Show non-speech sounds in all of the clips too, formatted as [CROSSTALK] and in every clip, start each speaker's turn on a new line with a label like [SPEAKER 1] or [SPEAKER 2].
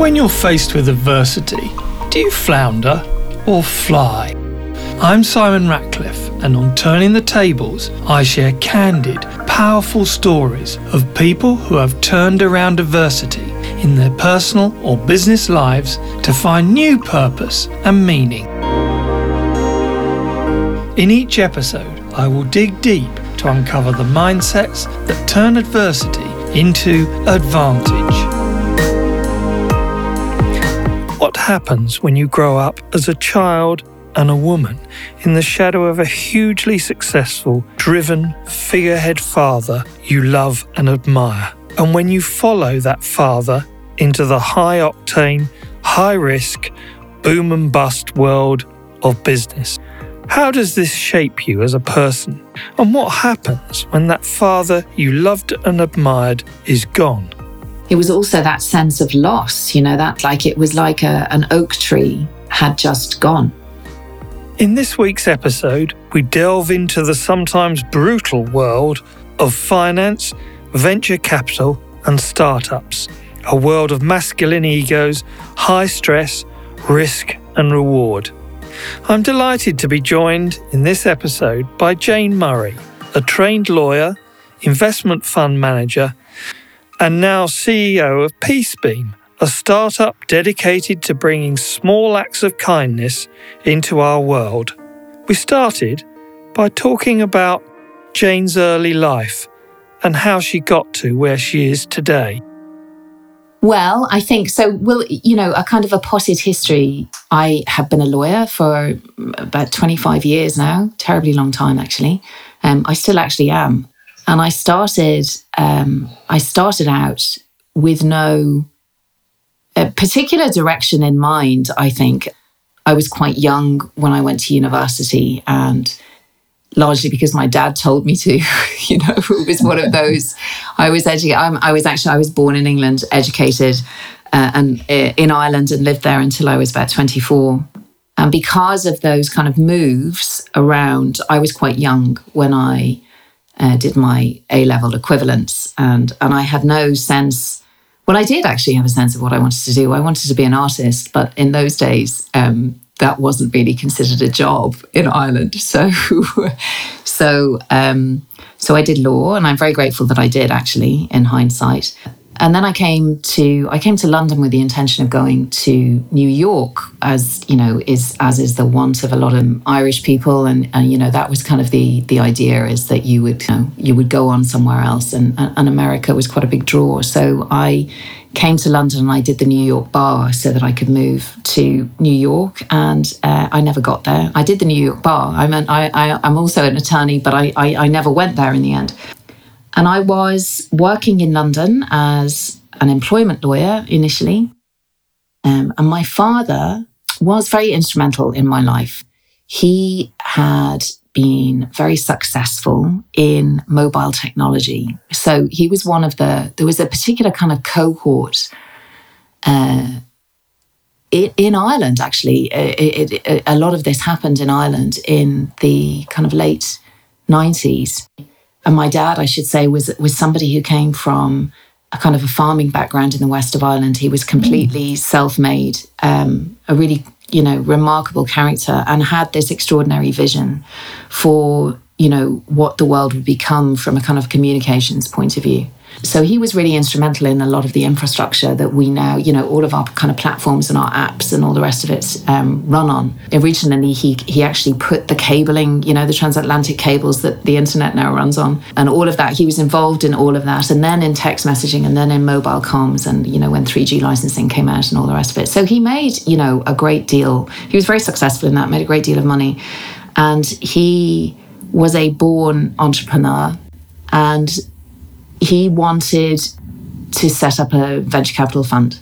[SPEAKER 1] When you're faced with adversity, do you flounder or fly? I'm Simon Ratcliffe, and on Turning the Tables, I share candid, powerful stories of people who have turned around adversity in their personal or business lives to find new purpose and meaning. In each episode, I will dig deep to uncover the mindsets that turn adversity into advantage. What happens when you grow up as a child and a woman in the shadow of a hugely successful, driven, figurehead father you love and admire? And when you follow that father into the high octane, high risk, boom and bust world of business. How does this shape you as a person? And what happens when that father you loved and admired is gone?
[SPEAKER 2] It was also that sense of loss, you know, that like it was like a, an oak tree had just gone.
[SPEAKER 1] In this week's episode, we delve into the sometimes brutal world of finance, venture capital, and startups. A world of masculine egos, high stress, risk, and reward. I'm delighted to be joined in this episode by Jane Murray, a trained lawyer, investment fund manager, and now CEO of Peacebeam, a startup dedicated to bringing small acts of kindness into our world. We started by talking about Jane's early life and how she got to where she is today.
[SPEAKER 2] Well, I think so. Well, you know, a kind of a potted history. I have been a lawyer for about 25 years now, terribly long time actually. Um, I still actually am. And I started, um, I started out with no particular direction in mind. I think I was quite young when I went to university, and largely because my dad told me to. [LAUGHS] you know, it was one of [LAUGHS] those. I was educated. I was actually I was born in England, educated, uh, and uh, in Ireland, and lived there until I was about twenty four. And because of those kind of moves around, I was quite young when I uh, did my A level equivalents, and and I had no sense. Well, I did actually have a sense of what I wanted to do. I wanted to be an artist, but in those days, um, that wasn't really considered a job in Ireland. [LAUGHS] So, so, um, so I did law, and I'm very grateful that I did actually, in hindsight. And then I came to I came to London with the intention of going to New York, as you know, is as is the want of a lot of Irish people, and, and you know that was kind of the the idea is that you would you, know, you would go on somewhere else, and and America was quite a big draw. So I came to London and I did the New York bar so that I could move to New York. And uh, I never got there. I did the New York bar. I'm, an, I, I'm also an attorney, but I, I, I never went there in the end. And I was working in London as an employment lawyer initially. Um, and my father was very instrumental in my life. He had been very successful in mobile technology. So he was one of the, there was a particular kind of cohort uh, in, in Ireland, actually. It, it, it, a lot of this happened in Ireland in the kind of late 90s. And my dad, I should say, was, was somebody who came from a kind of a farming background in the west of Ireland. He was completely mm. self made, um, a really you know, remarkable character and had this extraordinary vision for, you know, what the world would become from a kind of communications point of view. So he was really instrumental in a lot of the infrastructure that we now, you know, all of our kind of platforms and our apps and all the rest of it um, run on. Originally, he he actually put the cabling, you know, the transatlantic cables that the internet now runs on, and all of that. He was involved in all of that, and then in text messaging, and then in mobile comms, and you know, when 3G licensing came out and all the rest of it. So he made, you know, a great deal. He was very successful in that, made a great deal of money, and he was a born entrepreneur and he wanted to set up a venture capital fund.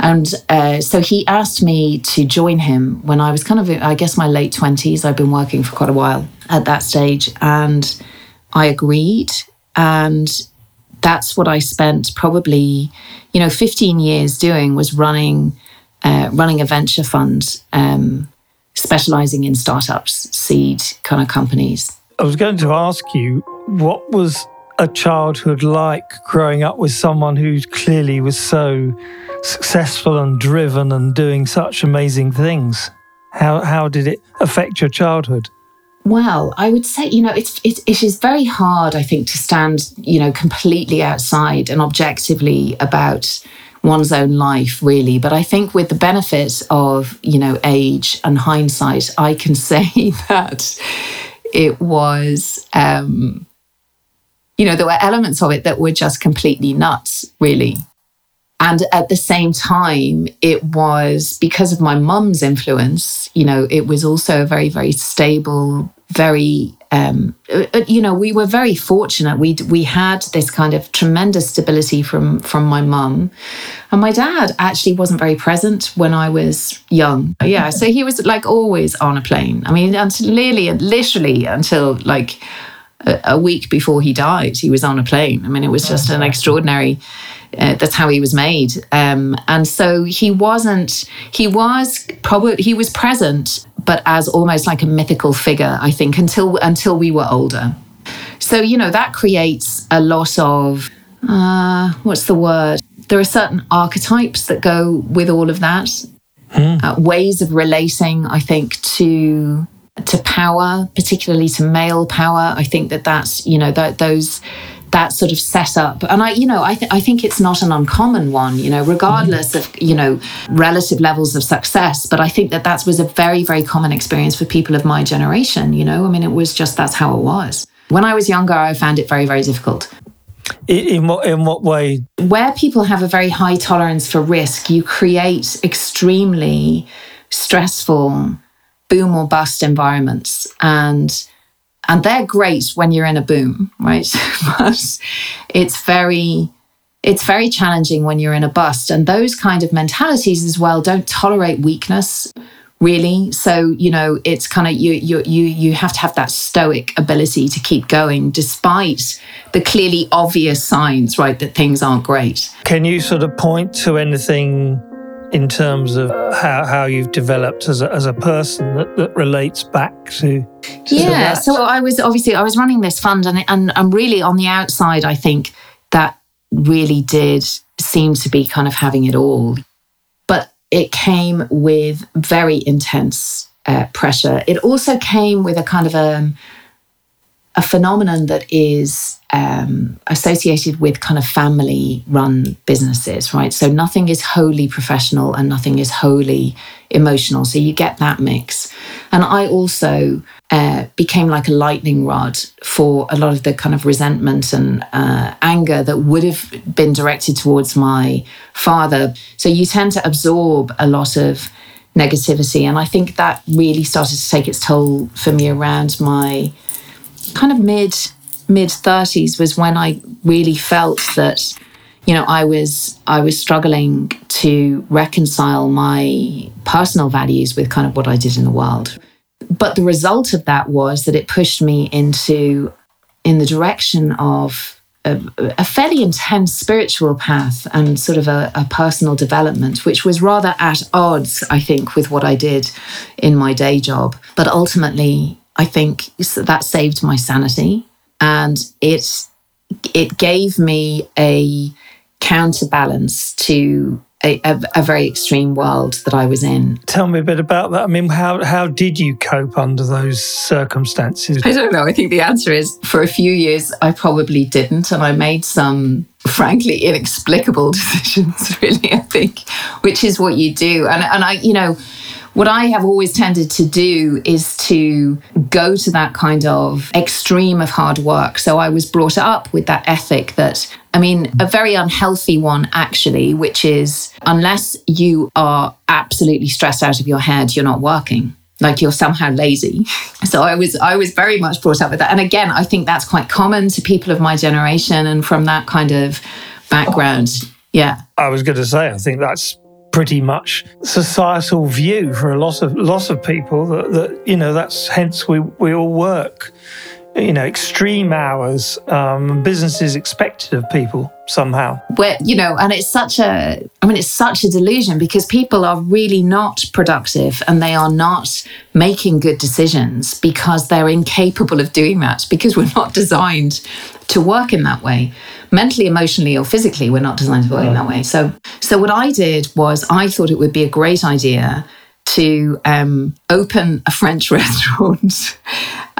[SPEAKER 2] And uh, so he asked me to join him when I was kind of, I guess, my late 20s. I've been working for quite a while at that stage. And I agreed. And that's what I spent probably, you know, 15 years doing was running, uh, running a venture fund, um, specializing in startups, seed kind of companies.
[SPEAKER 1] I was going to ask you, what was a childhood like growing up with someone who clearly was so successful and driven and doing such amazing things. How, how did it affect your childhood?
[SPEAKER 2] Well, I would say, you know, it's, it, it is very hard, I think, to stand, you know, completely outside and objectively about one's own life, really. But I think with the benefit of, you know, age and hindsight, I can [LAUGHS] say that it was, um, you know, there were elements of it that were just completely nuts, really. And at the same time, it was because of my mum's influence, you know, it was also a very, very stable, very, um, uh, uh, you know, we were very fortunate. We we had this kind of tremendous stability from from my mum, and my dad actually wasn't very present when I was young. Yeah, so he was like always on a plane. I mean, until nearly, literally until like a, a week before he died, he was on a plane. I mean, it was just an extraordinary uh, that's how he was made. Um, and so he wasn't, he was probably, he was present, but as almost like a mythical figure, I think, until, until we were older. So, you know, that creates a lot of, uh, what's the word? There are certain archetypes that go with all of that, mm. uh, ways of relating, I think, to to power, particularly to male power. I think that that's you know that those that sort of setup. And I, you know, I, th- I think it's not an uncommon one, you know, regardless of, you know, relative levels of success. But I think that that was a very, very common experience for people of my generation, you know, I mean, it was just that's how it was. When I was younger, I found it very, very difficult.
[SPEAKER 1] In what, in what way?
[SPEAKER 2] Where people have a very high tolerance for risk, you create extremely stressful boom or bust environments. And and they're great when you're in a boom, right? [LAUGHS] but it's very it's very challenging when you're in a bust and those kind of mentalities as well don't tolerate weakness really so you know it's kind of you you you you have to have that stoic ability to keep going despite the clearly obvious signs right that things aren't great
[SPEAKER 1] can you sort of point to anything in terms of how, how you've developed as a, as a person that, that relates back to,
[SPEAKER 2] to yeah that. so i was obviously i was running this fund and, and i'm really on the outside i think that really did seem to be kind of having it all but it came with very intense uh, pressure it also came with a kind of a a phenomenon that is um, associated with kind of family run businesses, right? So nothing is wholly professional and nothing is wholly emotional. So you get that mix. And I also uh, became like a lightning rod for a lot of the kind of resentment and uh, anger that would have been directed towards my father. So you tend to absorb a lot of negativity. And I think that really started to take its toll for me around my kind of mid mid 30s was when I really felt that you know I was I was struggling to reconcile my personal values with kind of what I did in the world. But the result of that was that it pushed me into in the direction of a, a fairly intense spiritual path and sort of a, a, personal development, which was rather at odds, I think, with what I did in my day job. But ultimately, I think that saved my sanity and it it gave me a counterbalance to a, a, a, very extreme world that I was in.
[SPEAKER 1] Tell me a bit about that. I mean, how how did you cope under those circumstances?
[SPEAKER 2] I don't know. I think the answer is for a few years I probably didn't, and I made some frankly inexplicable [LAUGHS] decisions. Really, I think, which is what you do, and and I, you know what I have always tended to do is to go to that kind of extreme of hard work. So I was brought up with that ethic that, I mean, a very unhealthy one actually, which is unless you are absolutely stressed out of your head, you're not working. Like you're somehow lazy. [LAUGHS] So i was i was very much brought up with that. And again i think that's quite common to people of my generation and from that kind of background. Yeah.
[SPEAKER 1] I was going to say i think that's pretty much societal view for a lot of lots of people that, that you know that's hence we we all work. You know extreme hours um, businesses expected of people somehow.
[SPEAKER 2] Where you know and it's such a i mean it's such a delusion because people are really not productive and they are not making good decisions because they're incapable of doing that because we're not designed to work in that way mentally emotionally or physically we're not designed to work in that way so so what i did was i thought it would be a great idea to um, open a french [LAUGHS] restaurant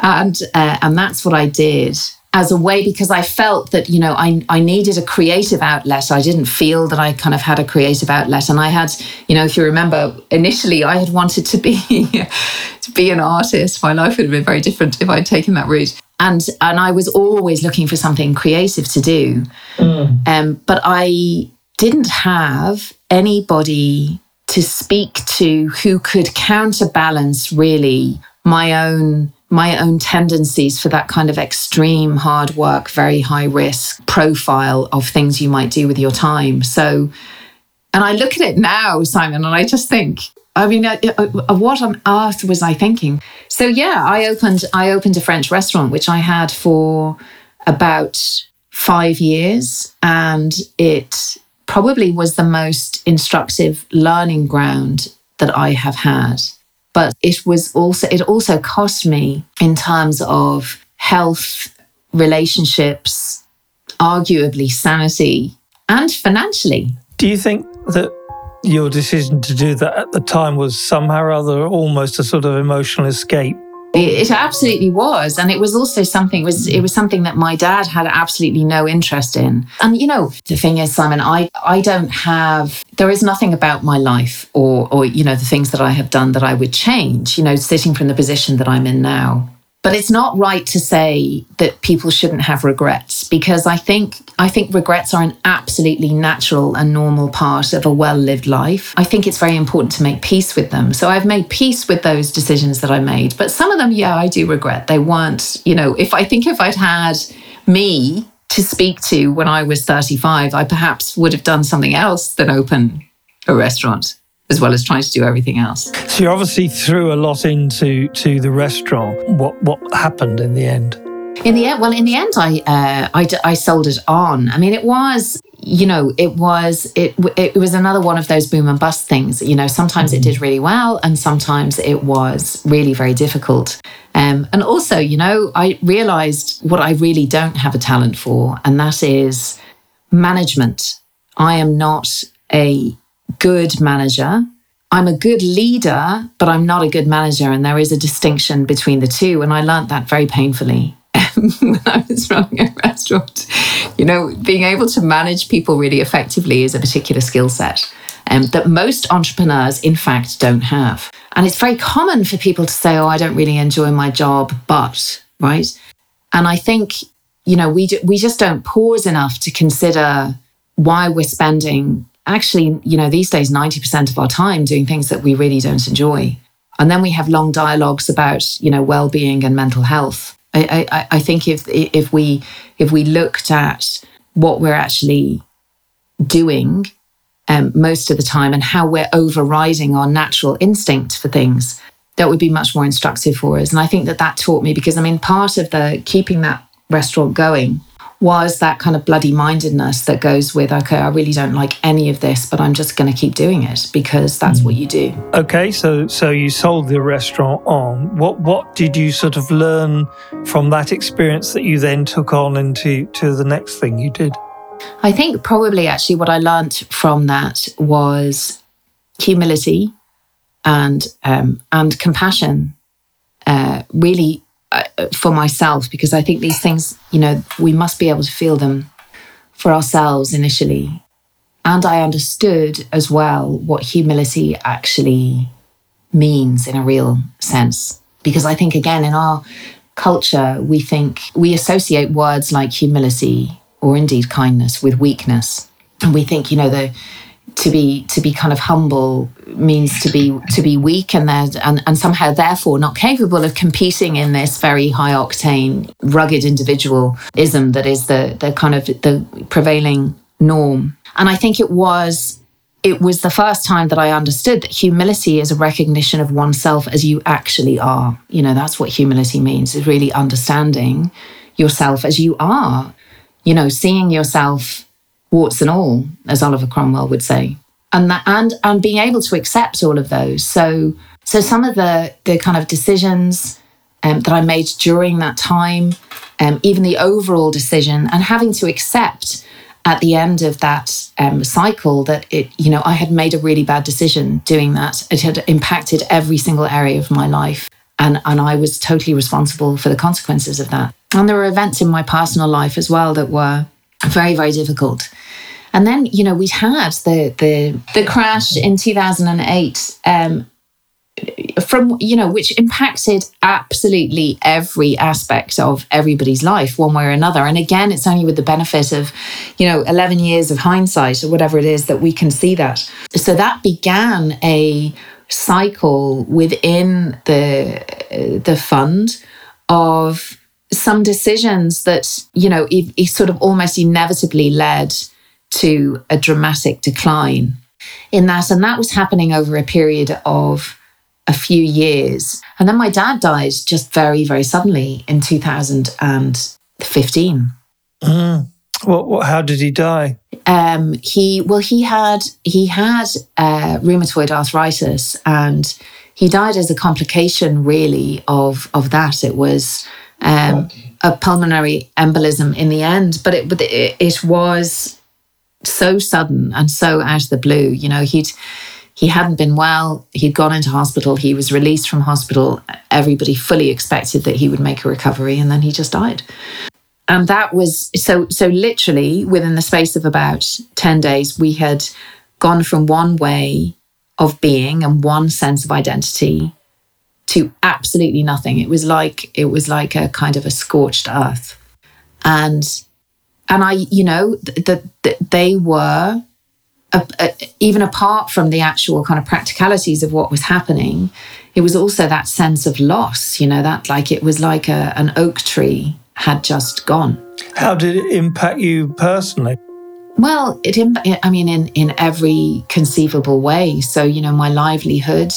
[SPEAKER 2] and uh, and that's what i did as a way because I felt that you know I I needed a creative outlet. I didn't feel that I kind of had a creative outlet, and I had you know if you remember initially I had wanted to be [LAUGHS] to be an artist. My life would have been very different if I'd taken that route. And and I was always looking for something creative to do, mm. um, but I didn't have anybody to speak to who could counterbalance really my own my own tendencies for that kind of extreme hard work, very high risk profile of things you might do with your time. So, and I look at it now, Simon, and I just think, I mean, uh, uh, what on earth was I thinking? So yeah, I opened I opened a French restaurant which I had for about five years, and it probably was the most instructive learning ground that I have had but it was also it also cost me in terms of health relationships arguably sanity and financially
[SPEAKER 1] do you think that your decision to do that at the time was somehow or other almost a sort of emotional escape
[SPEAKER 2] it, absolutely was, and it was also something. It was it was something that my dad had absolutely no interest in. And you know, the thing is, Simon, I I don't have. There is nothing about my life or or you know the things that I have done that I would change. You know, sitting from the position that I'm in now. But it's not right to say that people shouldn't have regrets because I think I think regrets are an absolutely natural and normal part of a well-lived life. I think it's very important to make peace with them. So I've made peace with those decisions that I made, but some of them yeah, I do regret. They weren't, you know, if I think if I'd had me to speak to when I was 35, I perhaps would have done something else than open a restaurant as well as trying to do everything else.
[SPEAKER 1] So you obviously threw a lot into to the restaurant. What what happened in the end?
[SPEAKER 2] In the end, well, in the end, I, uh, I, I sold it on. I mean, it was, you know, it was it it was another one of those boom and bust things. You know, sometimes it did really well, and sometimes it was really very difficult. Um, and also, you know, I realized what I really don't have a talent for, and that is management. I am not a good manager. I'm a good leader, but I'm not a good manager. And there is a distinction between the two. And I learned that very painfully [LAUGHS] when I was running a restaurant. You know, being able to manage people really effectively is a particular skill set um, that most entrepreneurs, in fact, don't have. And it's very common for people to say, oh, I don't really enjoy my job, but, right? And I think, you know, we, we just don't pause enough to consider why we're spending actually, you know, these days, 90% of our time doing things that we really don't enjoy. And then we have long dialogues about, you know, well-being and mental health. I, I, I think if if we if we looked at what we're actually doing um, most of the time and how we're overriding our natural instinct for things, that would be much more instructive for us. And I think that that taught me because I mean, part of the keeping that restaurant going was that kind of bloody mindedness that goes with, okay, I really don't like any of this, but I'm just going to keep doing it because that's what you do.
[SPEAKER 1] Okay, so so you sold the restaurant on. What what did you sort of learn from that experience that you then took on into to the next thing you did?
[SPEAKER 2] I think probably actually what I learned from that was humility and um, and compassion. Uh, really for myself because I think these things, you know, we must be able to feel them for ourselves initially. And I understood as well what humility actually means in a real sense. Because I think, again, in our culture, we think we associate words like humility or indeed kindness with weakness. And we think, you know, the to be to be kind of humble means to be to be weak and and, and somehow therefore not capable of competing in this very high octane rugged individualism that is the the kind of the prevailing norm. And i think it was it was the first time that i understood that humility is a recognition of oneself as you actually are. You know that's what humility means is really understanding yourself as you are. You know seeing yourself warts and all, as Oliver Cromwell would say. And that, and and being able to accept all of those. So so some of the the kind of decisions um, that I made during that time um, even the overall decision, and having to accept at the end of that um, cycle that it, you know, I had made a really bad decision doing that. It had impacted every single area of my life. And, and I was totally responsible for the consequences of that. And there were events in my personal life as well that were very, very difficult. And then, you know, we'd had the the the crash in 2008 um, from you know which impacted absolutely every aspect of everybody's life one way or another and again it's only with the benefit of you know 11 years of hindsight or whatever it is that we can see that so that began a cycle within the the fund of some decisions that you know it, it sort of almost inevitably led to a dramatic decline in that and that was happening over a period of a few years. And then my dad died just very, very suddenly in 2015.
[SPEAKER 1] Mm. What, what, how did he die?
[SPEAKER 2] Um, he well, he had he had uh, rheumatoid arthritis, and he died as a complication, really, of of that. It was um, a pulmonary embolism in the end, but it but it, it was so sudden and so out of the blue. You know, he'd he hadn't been well. He'd gone into hospital. He was released from hospital. Everybody fully expected that he would make a recovery, and then he just died. And that was so. So literally within the space of about ten days, we had gone from one way of being and one sense of identity to absolutely nothing. It was like it was like a kind of a scorched earth, and and I, you know, that th- they were even apart from the actual kind of practicalities of what was happening, it was also that sense of loss, you know, that like it was like a, an oak tree had just gone.
[SPEAKER 1] How did it impact you personally?
[SPEAKER 2] Well, it, I mean, in, in every conceivable way. So, you know, my livelihood,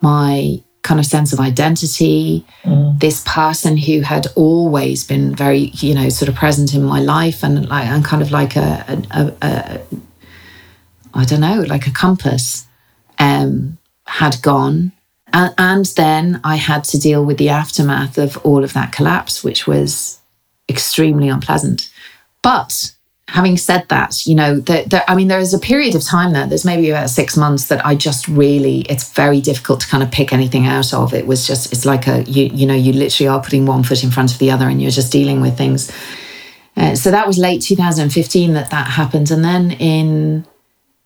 [SPEAKER 2] my kind of sense of identity, mm. this person who had always been very, you know, sort of present in my life and like, and kind of like a, a, a I don't know, like a compass, um, had gone. And, and then I had to deal with the aftermath of all of that collapse, which was extremely unpleasant. But having said that, you know, the, I mean, there is a period of time there, there's maybe about six months that I just really, it's very difficult to kind of pick anything out of. It was just, it's like a, you, you know, you literally are putting one foot in front of the other and you're just dealing with things. Uh, so that was late 2015 that that happened. And then in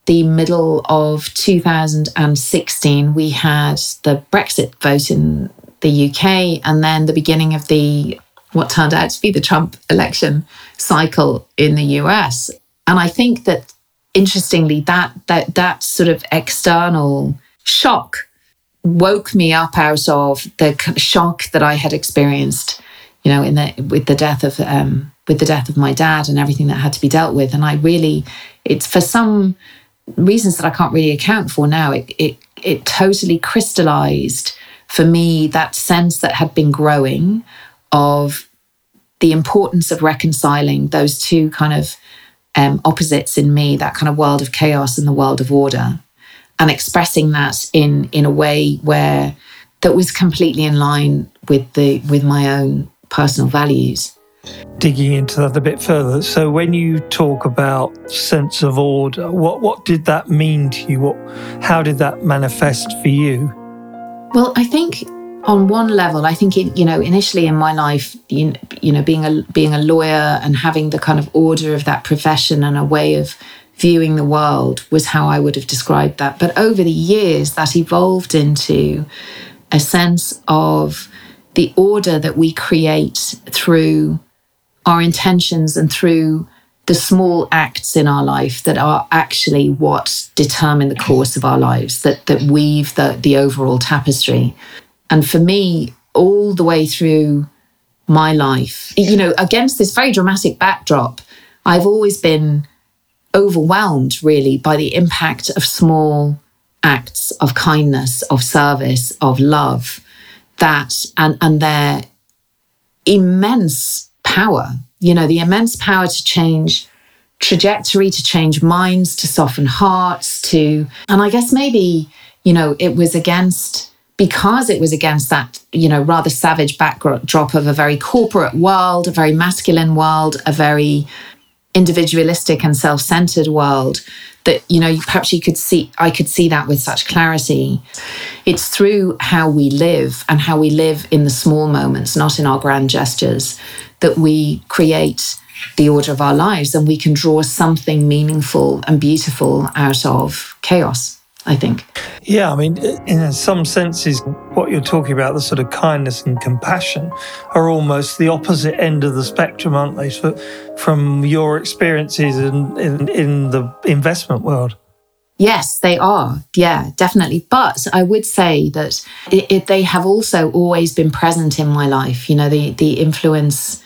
[SPEAKER 2] the middle of 2016, we had the Brexit vote in the UK, and then the beginning of the what turned out to be the Trump election cycle in the US. And I think that interestingly, that that that sort of external shock woke me up out of the shock that I had experienced, you know, in the with the death of um, with the death of my dad and everything that had to be dealt with. And I really, it's for some reasons that I can't really account for now, it, it, it totally crystallized for me that sense that had been growing of the importance of reconciling those two kind of um, opposites in me, that kind of world of chaos and the world of order, and expressing that in in a way where that was completely in line with the with my own personal values
[SPEAKER 1] digging into that a bit further. So, when you talk about sense of order, what what did that mean to you? What how did that manifest for you?
[SPEAKER 2] Well, I think on one level, I think it, you know initially in my life, you, you know, being a being a lawyer and having the kind of order of that profession and a way of viewing the world was how I would have described that. But over the years, that evolved into a sense of the order that we create through our intentions and through the small acts in our life that are actually what determine the course of our lives, that that weave the, the overall tapestry. And for me, all the way through my life, you know, against this very dramatic backdrop, I've always been overwhelmed really by the impact of small acts of kindness, of service, of love, that and and their immense power, you know, the immense power to change trajectory, to change minds, to soften hearts, to, and I guess maybe, you know, it was against because it was against that, you know, rather savage backdrop of a very corporate world, a very masculine world, a very individualistic and self-centered world that you know perhaps you could see i could see that with such clarity. It's through how we live and how we live in the small moments not in our grand gestures that we create the order of our lives and we can draw something meaningful and beautiful out of chaos I think.
[SPEAKER 1] Yeah, I mean, in some senses, what you're talking about, the sort of kindness and compassion, are almost the opposite end of the spectrum, aren't they? So, from your experiences in, in, in the investment world.
[SPEAKER 2] Yes, they are. Yeah, definitely. But I would say that it, it, they have also always been present in my life. You know, the the influence,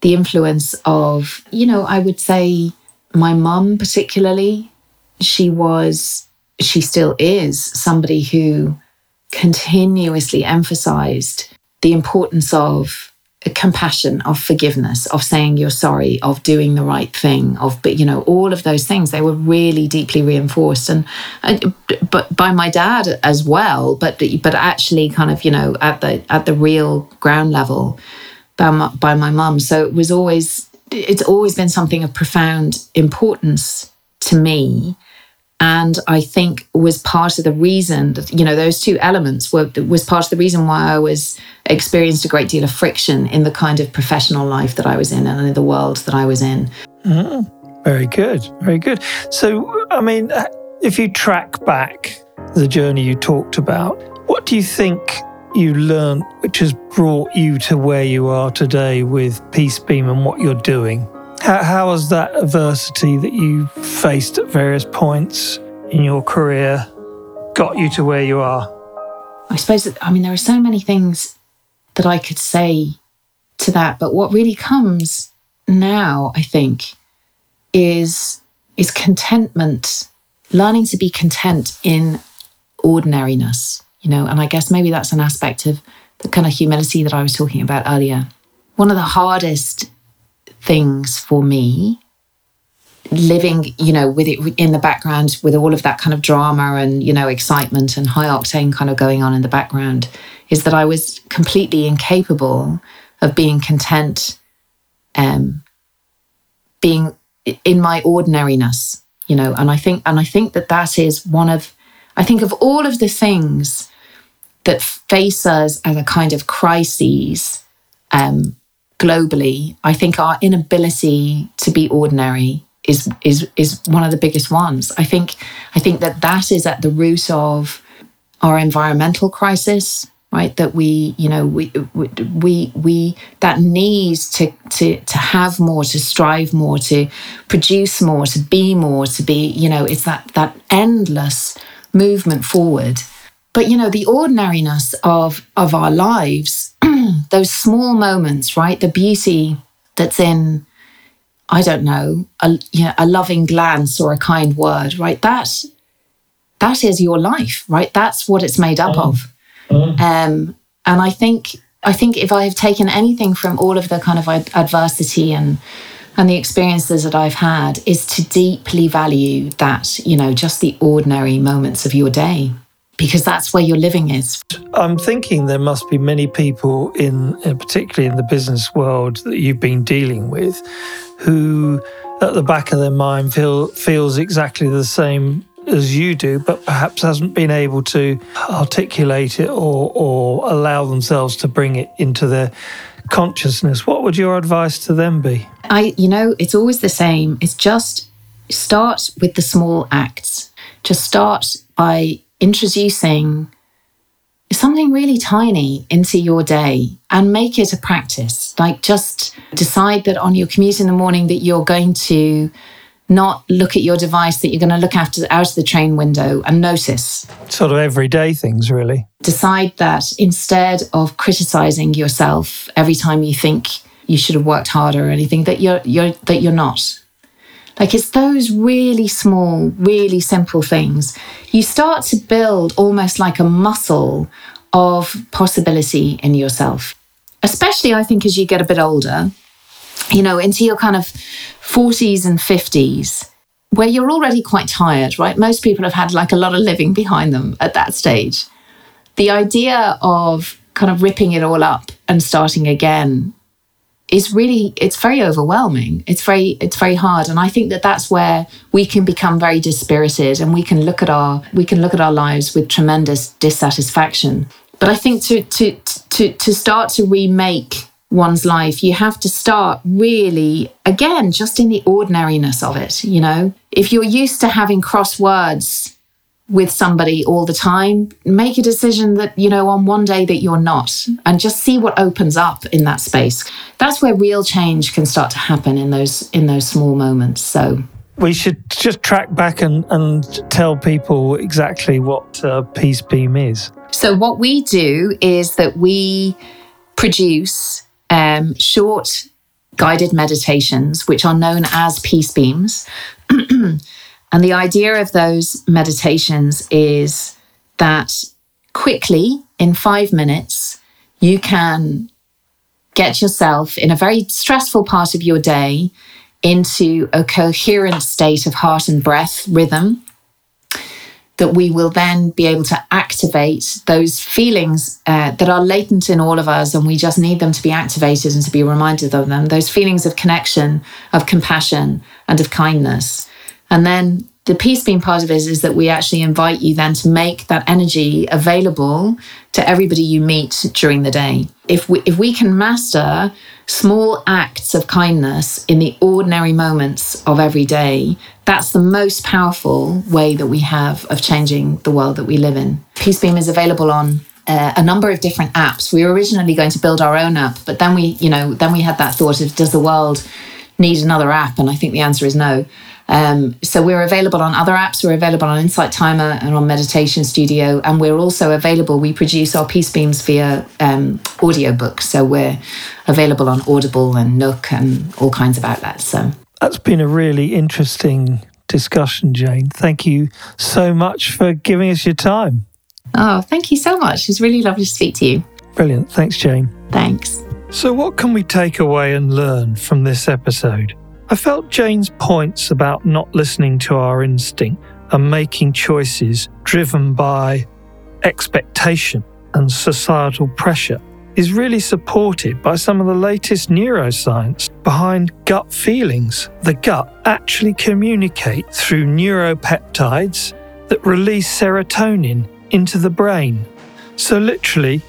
[SPEAKER 2] the influence of, you know, I would say my mum particularly. She was she still is somebody who continuously emphasized the importance of compassion of forgiveness of saying you're sorry of doing the right thing of but you know all of those things they were really deeply reinforced. And, but by my dad as well but but actually kind of you know at the at the real ground level by my, by my mum. So it was always it's always been something of profound importance to me and I think was part of the reason that you know those two elements were was part of the reason why I was experienced a great deal of friction in the kind of professional life that I was in and in the world that I was in.
[SPEAKER 1] Mm, very good, very good. So, I mean, if you track back the journey you talked about, what do you think you learned which has brought you to where you are today with Peacebeam and what you're doing? How, how has that adversity that you faced at various points in your career got you to where you are?
[SPEAKER 2] I suppose that, I mean, there are so many things that I could say to that, but what really comes now, I think, is is contentment, learning to be content in ordinariness, you know, and I guess maybe that's an aspect of the kind of humility that I was talking about earlier. One of the hardest things for me. Living you know with it in the background with all of that kind of drama and you know excitement and high octane kind of going on in the background is that i was completely incapable of being content um being in my ordinariness you know and i think and i think that that is one of i think of all of the things that face us as a kind of crises um globally, I think our inability to be ordinary is is is one of the biggest ones. I think I think that that is at the root of our environmental crisis, right? That we, you know, we we we that needs to to to have more, to strive more, to produce more, to be more, to be, you know, it's that that endless movement forward. But you know, the ordinariness of of our lives [CLEARS THROAT] those small moments, right? The beauty that's in, I don't know, a, you know, a loving glance or a kind word, right? That that is your life, right? That's what it's made up mm. of. Mm. Um, and I think I think if I have taken anything from all of the kind of adversity and and the experiences that I've had is to deeply value that, you know, just the ordinary moments of your day because that's where your living is.
[SPEAKER 1] I'm thinking there must be many people in, uh, particularly in the business world that you've been dealing with, who at the back of their mind feel feels exactly the same as you do, but perhaps hasn't been able to articulate it or, or allow themselves to bring it into their consciousness. What would your advice to them be?
[SPEAKER 2] I, you know, it's always the same. It's just start with the small acts. Just start by introducing something really tiny into your day and make it a practice. Like just decide that on your commute in the morning that you're going to not look at your device, that you're going to look after out of the train window and notice.
[SPEAKER 1] Sort of everyday things, really.
[SPEAKER 2] Decide that instead of criticizing yourself every time you think you should have worked harder or anything, that you're you're that you're not. Like it's those really small, really simple things. You start to build almost like a muscle of possibility in yourself. Especially, I think, as you get a bit older, you know, into your kind of 40s and 50s, where you're already quite tired, right? Most people have had like a lot of living behind them at that stage. the idea of kind of ripping it all up and starting again is really it's very overwhelming. It's very it's very hard. And i think that that's where we can become very dispirited and we can look at our we can look at our lives with tremendous dissatisfaction. But i think to to to to start to remake one's life you have to start really again just in the ordinariness of it you know? If you're used to having crosswords with somebody all the time make a decision that you know on one day that you're not and just see what opens up in that space. That's where real change can start to happen in those in those small moments. So
[SPEAKER 1] we should just track back and, and tell people exactly what uh, peace beam is.
[SPEAKER 2] So what we do is that we produce um, short guided meditations which are known as peace beams [CLEARS THROAT] And the idea of those meditations is that quickly, in five minutes, you can get yourself in a very stressful part of your day into a coherent state of heart and breath rhythm that we will then be able to activate those feelings uh, that are latent in all of us and we just need them to be activated and to be reminded of them. Those feelings of connection of compassion and of kindness and then the peace beam part of it is that we actually invite you then to make that energy available to everybody you meet during the day. If we if we can master small acts of kindness in the ordinary moments of every day, that's the most powerful way that we have of changing the world that we live in. Peace Beam is available on uh, a number of different apps. We were originally going to build our own app, but then we, you know, then we had that thought of does the world need another app? And I think the answer is no. Um, so we're available on other apps. We're available on Insight Timer and on Meditation Studio, and we're also available. We produce our Peace Beams via um, audiobook, so we're available on Audible and Nook and all kinds of outlets. So
[SPEAKER 1] that's been a really interesting discussion, Jane. Thank you so much for giving us your time.
[SPEAKER 2] Oh, thank you so much. It's really lovely to speak to you.
[SPEAKER 1] Brilliant. Thanks, Jane.
[SPEAKER 2] Thanks.
[SPEAKER 1] So, what can we take away and learn from this episode? I felt Jane's points about not listening to our instinct and making choices driven by expectation and societal pressure is really supported by some of the latest neuroscience behind gut feelings. The gut actually communicates through neuropeptides that release serotonin into the brain. So, literally,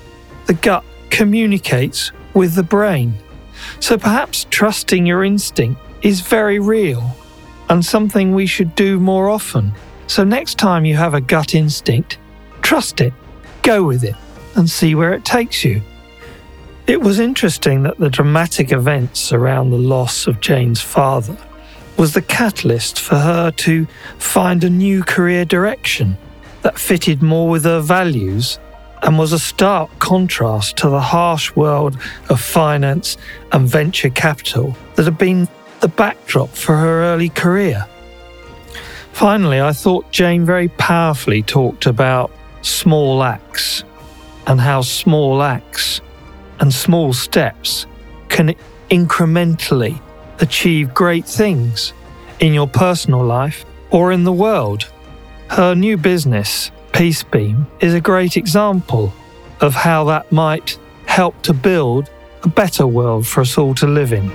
[SPEAKER 1] the gut communicates with the brain. So, perhaps trusting your instinct is very real and something we should do more often. So, next time you have a gut instinct, trust it, go with it, and see where it takes you. It was interesting that the dramatic events around the loss of Jane's father was the catalyst for her to find a new career direction that fitted more with her values and was a stark contrast to the harsh world of finance and venture capital that had been the backdrop for her early career. Finally, I thought Jane very powerfully talked about small acts and how small acts and small steps can incrementally achieve great things in your personal life or in the world. Her new business, Peacebeam, is a great example of how that might help to build a better world for us all to live in.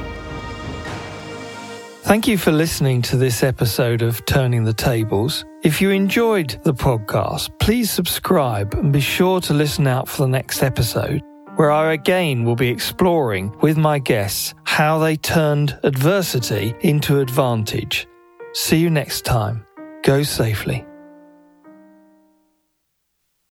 [SPEAKER 1] Thank you for listening to this episode of Turning the Tables. If you enjoyed the podcast, please subscribe and be sure to listen out for the next episode, where I again will be exploring with my guests how they turned adversity into advantage. See you next time. Go safely.